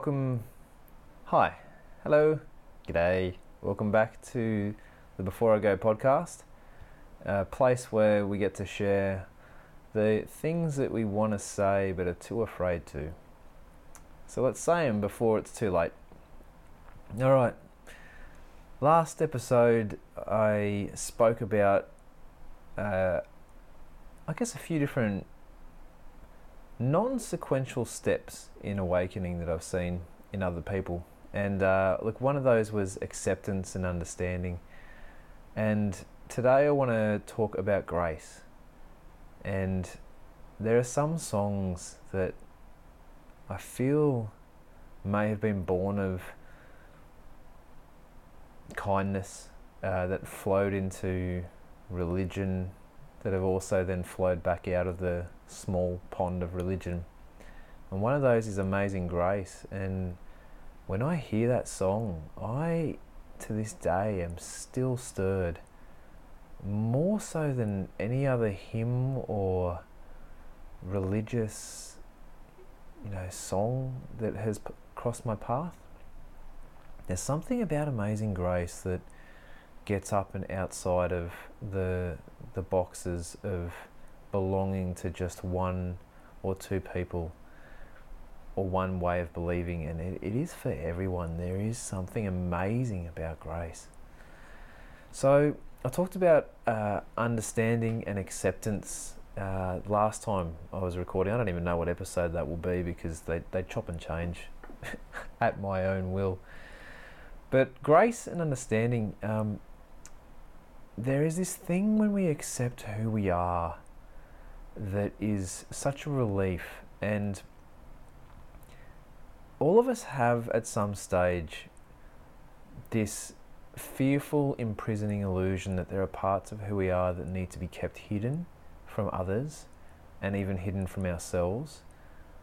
welcome. Hi, hello, g'day. Welcome back to the Before I Go podcast, a place where we get to share the things that we want to say but are too afraid to. So let's say them before it's too late. All right. Last episode, I spoke about, uh, I guess, a few different non sequential steps in awakening that I've seen in other people. And uh, look, one of those was acceptance and understanding. And today I want to talk about grace. And there are some songs that I feel may have been born of kindness uh, that flowed into religion that have also then flowed back out of the small pond of religion. And one of those is Amazing Grace. And when I hear that song, I, to this day, am still stirred more so than any other hymn or religious, you know, song that has p- crossed my path. There's something about Amazing Grace that gets up and outside of the the boxes of belonging to just one or two people or one way of believing, and it, it is for everyone. There is something amazing about grace. So, I talked about uh, understanding and acceptance uh, last time I was recording. I don't even know what episode that will be because they, they chop and change at my own will. But grace and understanding, um, there is this thing when we accept who we are that is such a relief. And all of us have at some stage this fearful, imprisoning illusion that there are parts of who we are that need to be kept hidden from others and even hidden from ourselves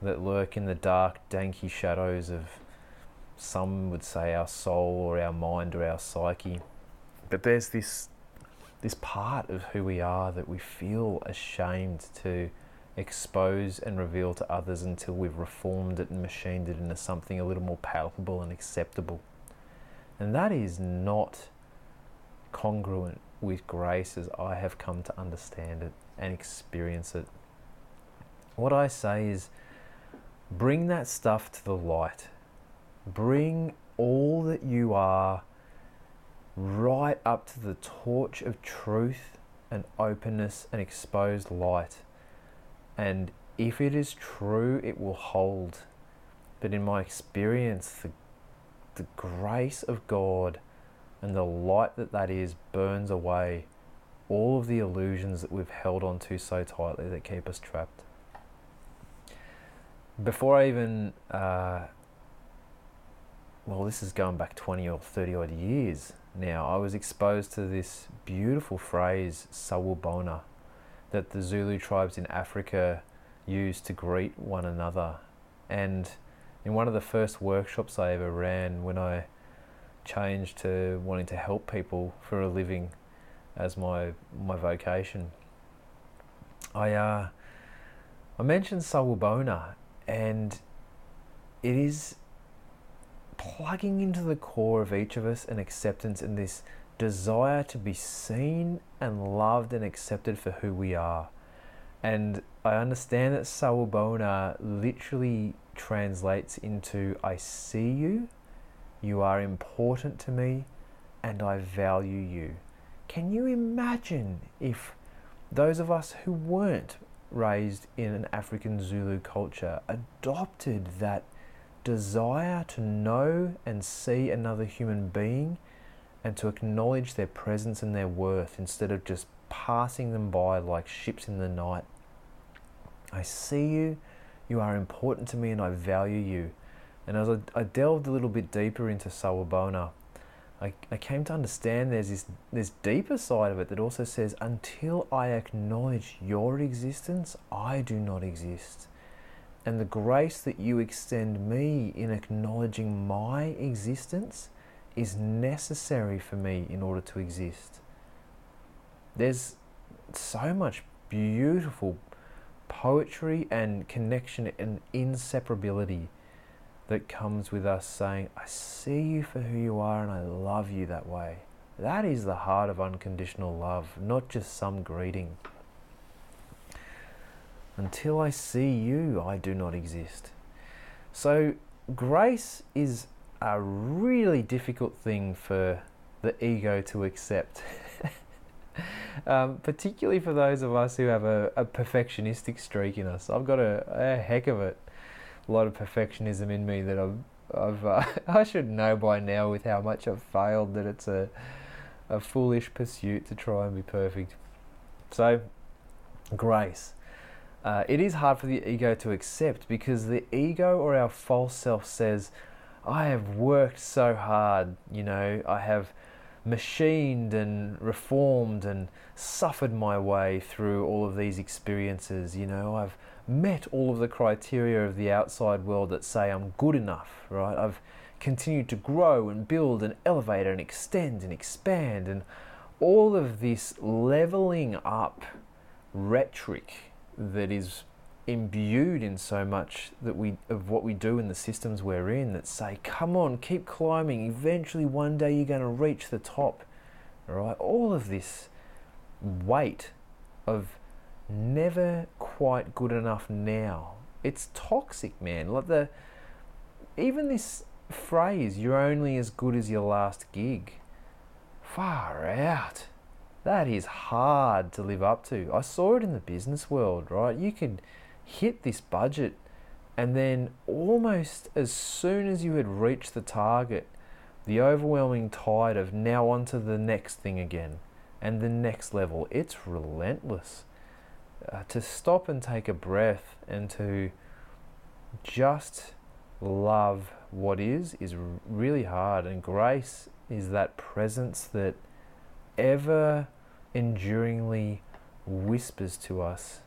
that lurk in the dark, danky shadows of some would say our soul or our mind or our psyche. But there's this this part of who we are that we feel ashamed to expose and reveal to others until we've reformed it and machined it into something a little more palpable and acceptable. And that is not congruent with grace as I have come to understand it and experience it. What I say is bring that stuff to the light. Bring all that you are right up to the torch of truth and openness and exposed light. And if it is true, it will hold. But in my experience, the, the grace of God and the light that that is burns away all of the illusions that we've held on to so tightly that keep us trapped. Before I even, uh, well, this is going back 20 or 30 odd years now, I was exposed to this beautiful phrase, sawubona, that the Zulu tribes in Africa use to greet one another. And in one of the first workshops I ever ran, when I changed to wanting to help people for a living as my my vocation, I uh, I mentioned sawubona, and it is plugging into the core of each of us an acceptance and this desire to be seen and loved and accepted for who we are. And I understand that Sawubona literally translates into I see you, you are important to me, and I value you. Can you imagine if those of us who weren't raised in an African Zulu culture adopted that desire to know and see another human being and to acknowledge their presence and their worth instead of just passing them by like ships in the night. I see you, you are important to me, and I value you. And as I, I delved a little bit deeper into Sawubona, I, I came to understand there's this, this deeper side of it that also says, until I acknowledge your existence, I do not exist and the grace that you extend me in acknowledging my existence is necessary for me in order to exist. There's so much beautiful poetry and connection and inseparability that comes with us saying, I see you for who you are and I love you that way. That is the heart of unconditional love, not just some greeting. Until I see you, I do not exist. So, grace is a really difficult thing for the ego to accept. um, particularly for those of us who have a, a perfectionistic streak in us. I've got a, a, heck of it, a lot of perfectionism in me that I've, I've uh, I should know by now with how much I've failed that it's a, a foolish pursuit to try and be perfect. So, grace. Uh, it is hard for the ego to accept because the ego or our false self says, I have worked so hard, you know, I have machined and reformed and suffered my way through all of these experiences, you know, I've met all of the criteria of the outside world that say I'm good enough, right? I've continued to grow and build and elevate and extend and expand and all of this leveling up rhetoric that is imbued in so much that we of what we do in the systems we're in that say come on keep climbing. Eventually one day you're going to reach the top. Right? All of this weight of never quite good enough now. It's toxic man. Like the even this phrase you're only as good as your last gig far out that is hard to live up to. I saw it in the business world, right? You could hit this budget and then almost as soon as you had reached the target, the overwhelming tide of now on to the next thing again and the next level, it's relentless. Uh, to stop and take a breath and to just love what is is really hard and grace is that presence that ever enduringly whispers to us,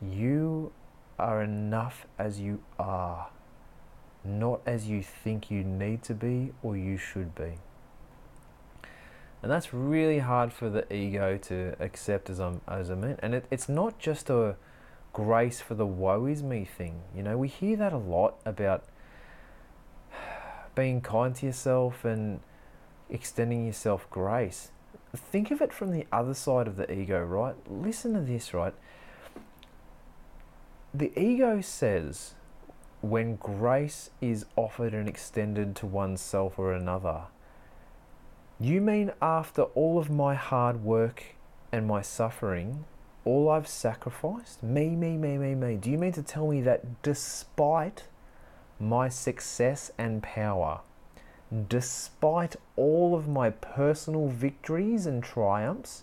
You are enough as you are, not as you think you need to be or you should be. And that's really hard for the ego to accept as I'm as I meant. And it, it's not just a grace for the woe is me thing. You know, we hear that a lot about being kind to yourself and extending yourself grace think of it from the other side of the ego, right? Listen to this, right? The ego says when grace is offered and extended to oneself or another, you mean after all of my hard work and my suffering, all I've sacrificed? Me, me, me, me, me. Do you mean to tell me that despite my success and power, despite all of my personal victories and triumphs,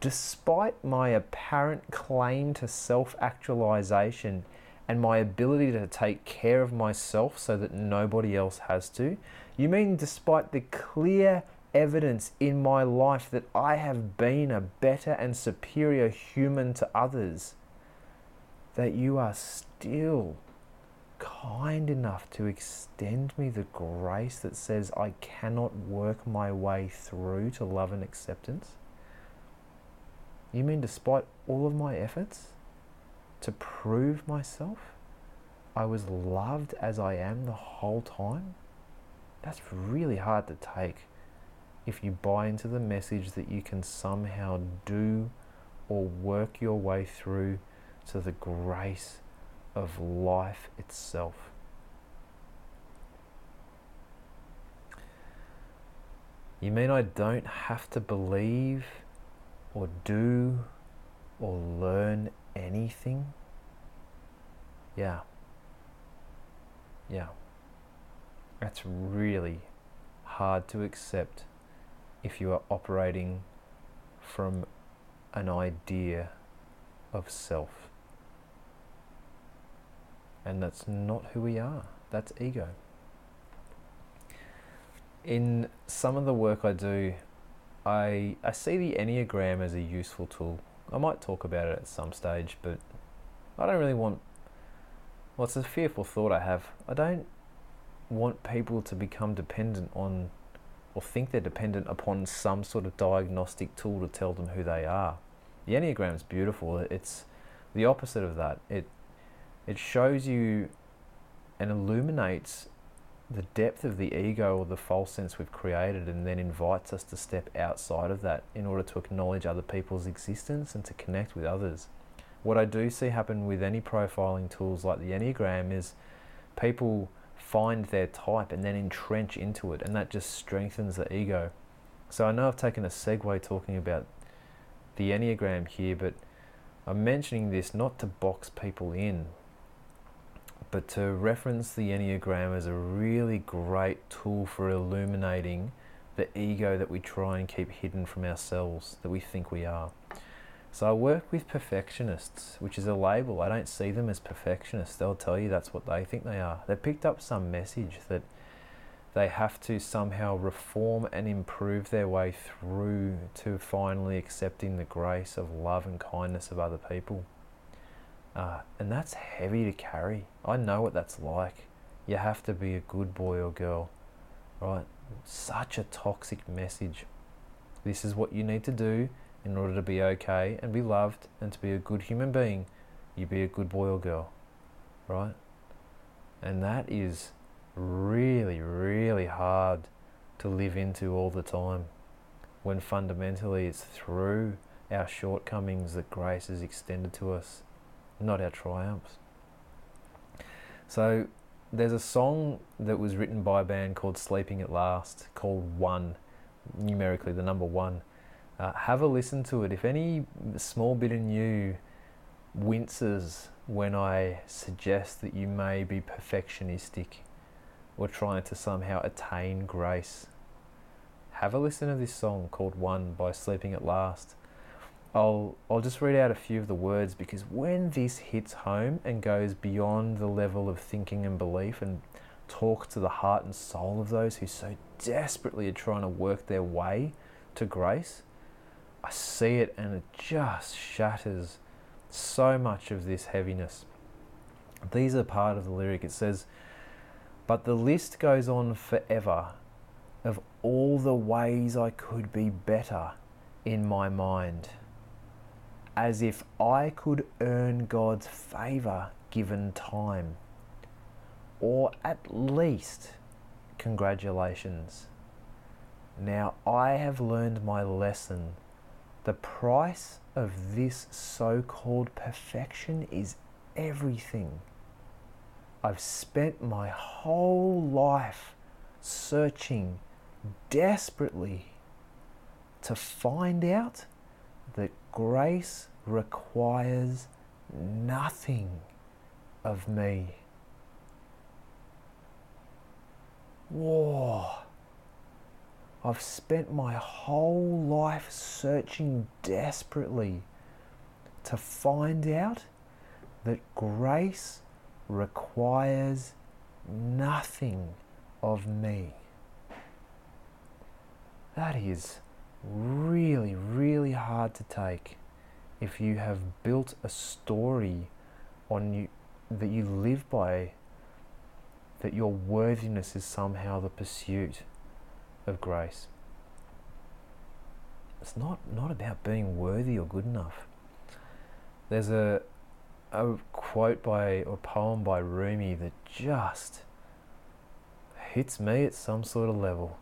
despite my apparent claim to self actualization and my ability to take care of myself so that nobody else has to? You mean despite the clear evidence in my life that I have been a better and superior human to others, that you are still kind enough to extend me the grace that says I cannot work my way through to love and acceptance? You mean despite all of my efforts to prove myself, I was loved as I am the whole time? That's really hard to take if you buy into the message that you can somehow do or work your way through to the grace of life itself. You mean I don't have to believe or do or learn anything? Yeah. Yeah. That's really hard to accept if you are operating from an idea of self. And that's not who we are, that's ego. In some of the work I do, I, I see the Enneagram as a useful tool. I might talk about it at some stage, but I don't really want. Well, it's a fearful thought I have. I don't want people to become dependent on or think they're dependent upon some sort of diagnostic tool to tell them who they are. The Enneagram is beautiful. It's the opposite of that. It it shows you and illuminates the depth of the ego or the false sense we've created and then invites us to step outside of that in order to acknowledge other people's existence and to connect with others. What I do see happen with any profiling tools like the Enneagram is people find their type and then entrench into it, and that just strengthens the ego. So I know I've taken a segue talking about the Enneagram here, but I'm mentioning this not to box people in, but to reference the Enneagram as a really great tool for illuminating the ego that we try and keep hidden from ourselves, that we think we are. So I work with perfectionists, which is a label. I don't see them as perfectionists. They'll tell you that's what they think they are. They picked up some message that they have to somehow reform and improve their way through to finally accepting the grace of love and kindness of other people. Uh, and that's heavy to carry. I know what that's like. You have to be a good boy or girl, right? Such a toxic message. This is what you need to do in order to be okay and be loved and to be a good human being. You be a good boy or girl, right? And that is really, really hard to live into all the time when fundamentally it's through our shortcomings that grace is extended to us not our triumphs. So there's a song that was written by a band called Sleeping at Last called One, numerically the number one. Uh, have a listen to it. If any small bit in you winces when I suggest that you may be perfectionistic or trying to somehow attain grace, have a listen to this song called One by Sleeping at Last. I'll I'll just read out a few of the words because when this hits home and goes beyond the level of thinking and belief and talks to the heart and soul of those who so desperately are trying to work their way to grace, I see it and it just shatters so much of this heaviness. These are part of the lyric. It says, But the list goes on forever of all the ways I could be better in my mind as if I could earn God's favour given time. Or at least, congratulations. Now I have learned my lesson. The price of this so called perfection is everything. I've spent my whole life searching desperately to find out that grace requires nothing of me. Whoa. I've spent my whole life searching desperately to find out that grace requires nothing of me. That is really, really hard to take if you have built a story on you that you live by that your worthiness is somehow the pursuit of grace. It's not, not about being worthy or good enough. There's a, a quote by, or poem by Rumi that just hits me at some sort of level.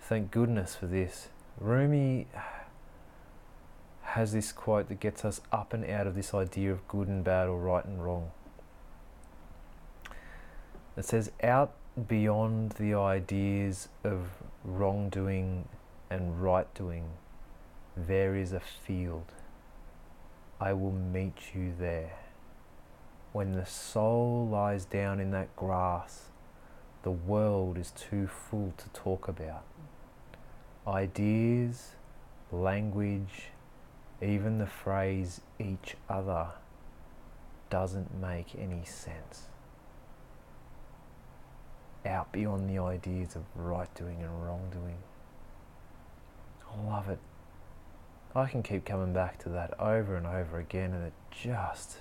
Thank goodness for this. Rumi has this quote that gets us up and out of this idea of good and bad or right and wrong. It says, out beyond the ideas of wrongdoing and right doing, there is a field. I will meet you there. When the soul lies down in that grass, the world is too full to talk about ideas, language, even the phrase each other doesn't make any sense. Out beyond the ideas of right doing and wrong doing. I love it. I can keep coming back to that over and over again, and it just.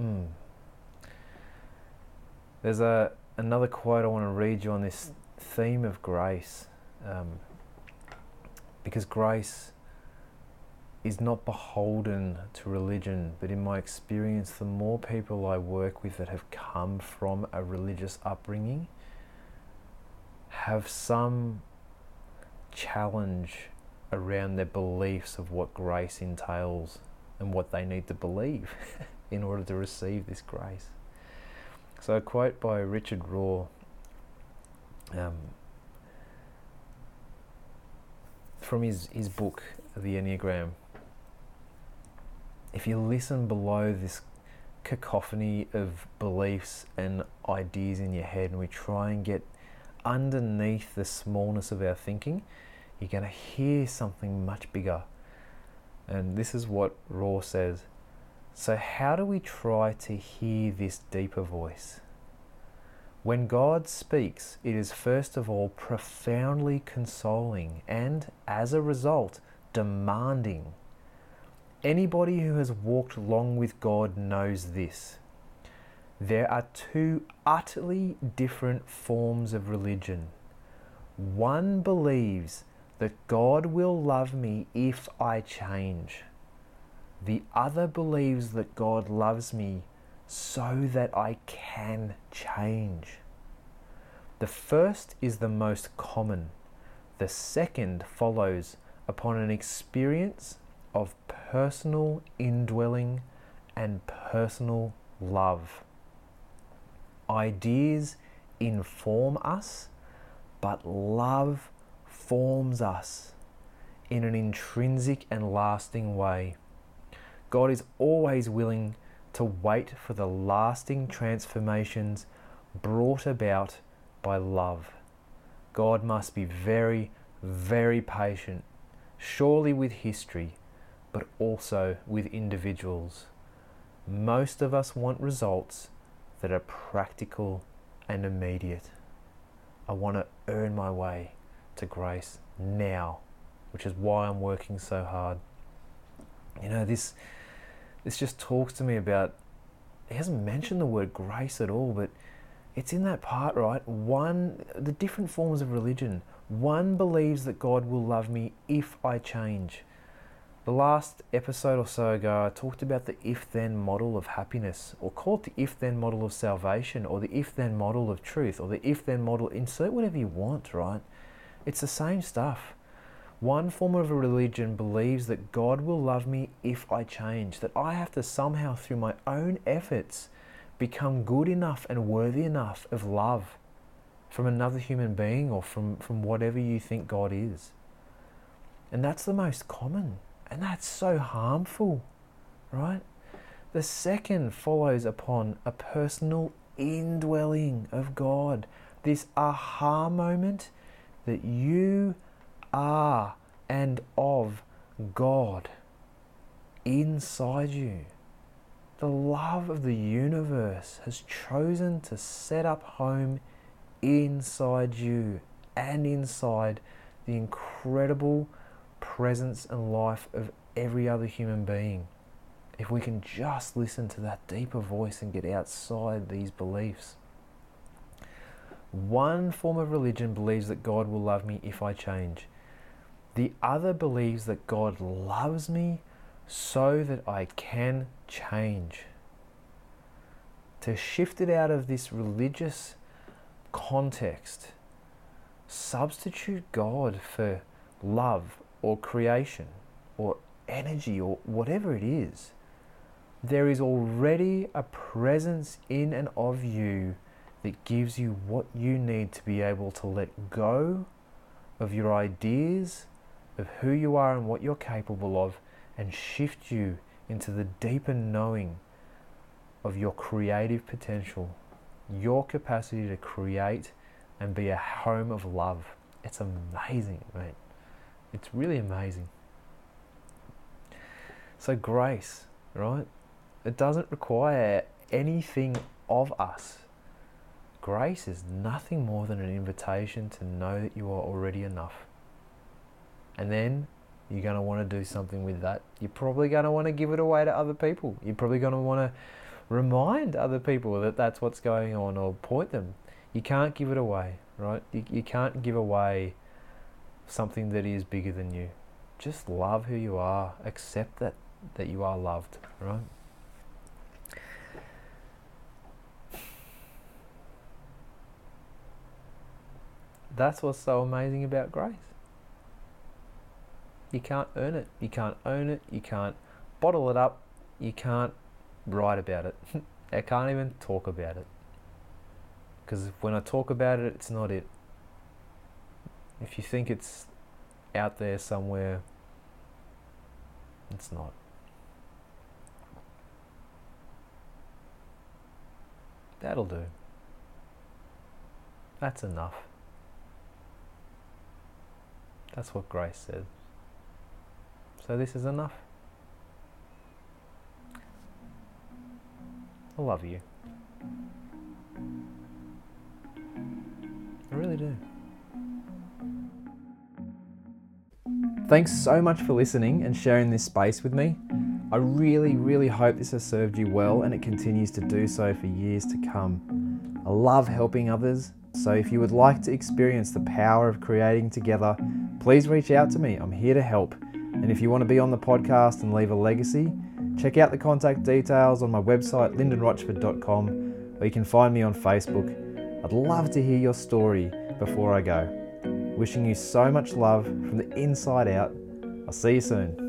Mm. There's a another quote I want to read you on this theme of grace um, because grace is not beholden to religion, but in my experience, the more people I work with that have come from a religious upbringing have some challenge around their beliefs of what grace entails and what they need to believe in order to receive this grace. So, a quote by Richard Rohr um, from his, his book, The Enneagram. If you listen below this cacophony of beliefs and ideas in your head, and we try and get underneath the smallness of our thinking, you're going to hear something much bigger. And this is what Rohr says. So, how do we try to hear this deeper voice? When God speaks, it is first of all profoundly consoling and, as a result, demanding. Anybody who has walked long with God knows this. There are two utterly different forms of religion. One believes that God will love me if I change. The other believes that God loves me so that I can change. The first is the most common. The second follows upon an experience of personal indwelling and personal love. Ideas inform us, but love forms us in an intrinsic and lasting way. God is always willing to wait for the lasting transformations brought about by love. God must be very, very patient, surely with history, but also with individuals. Most of us want results that are practical and immediate. I want to earn my way to grace now, which is why I'm working so hard. You know, this this just talks to me about he hasn't mentioned the word grace at all, but it's in that part, right? One the different forms of religion. One believes that God will love me if I change. The last episode or so ago, I talked about the if then model of happiness, or call it the if then model of salvation, or the if then model of truth, or the if then model. Insert whatever you want, right? It's the same stuff. One form of a religion believes that God will love me if I change, that I have to somehow, through my own efforts, become good enough and worthy enough of love from another human being or from, from whatever you think God is. And that's the most common. And that's so harmful, right? The second follows upon a personal indwelling of God, this aha moment that you are and of God inside you. The love of the universe has chosen to set up home inside you and inside the incredible presence and life of every other human being. If we can just listen to that deeper voice and get outside these beliefs. One form of religion believes that God will love me if I change. The other believes that God loves me so that I can change. To shift it out of this religious context, substitute God for love or creation or energy or whatever it is. There is already a presence in and of you that gives you what you need to be able to let go of your ideas of who you are and what you're capable of and shift you into the deeper knowing of your creative potential, your capacity to create and be a home of love. It's amazing, mate. It's really amazing. So, grace, right? It doesn't require anything of us. Grace is nothing more than an invitation to know that you are already enough. And then you're going to want to do something with that. You're probably going to want to give it away to other people. You're probably going to want to remind other people that that's what's going on or point them. You can't give it away, right? You, you can't give away something that is bigger than you. just love who you are. Accept that that you are loved, right? That's what's so amazing about grace. You can't earn it. You can't own it. You can't bottle it up. You can't write about it. I can't even talk about it. Because when I talk about it, it's not it. If you think it's out there somewhere, it's not. That'll do. That's enough. That's what grace says. So this is enough. I love you. I really do. Thanks so much for listening and sharing this space with me. I really, really hope this has served you well and it continues to do so for years to come. I love helping others, so if you would like to experience the power of creating together, please reach out to me. I'm here to help. And if you want to be on the podcast and leave a legacy, check out the contact details on my website, lyndenrochford.com, or you can find me on Facebook. I'd love to hear your story before I go. Wishing you so much love from the inside out. I'll see you soon.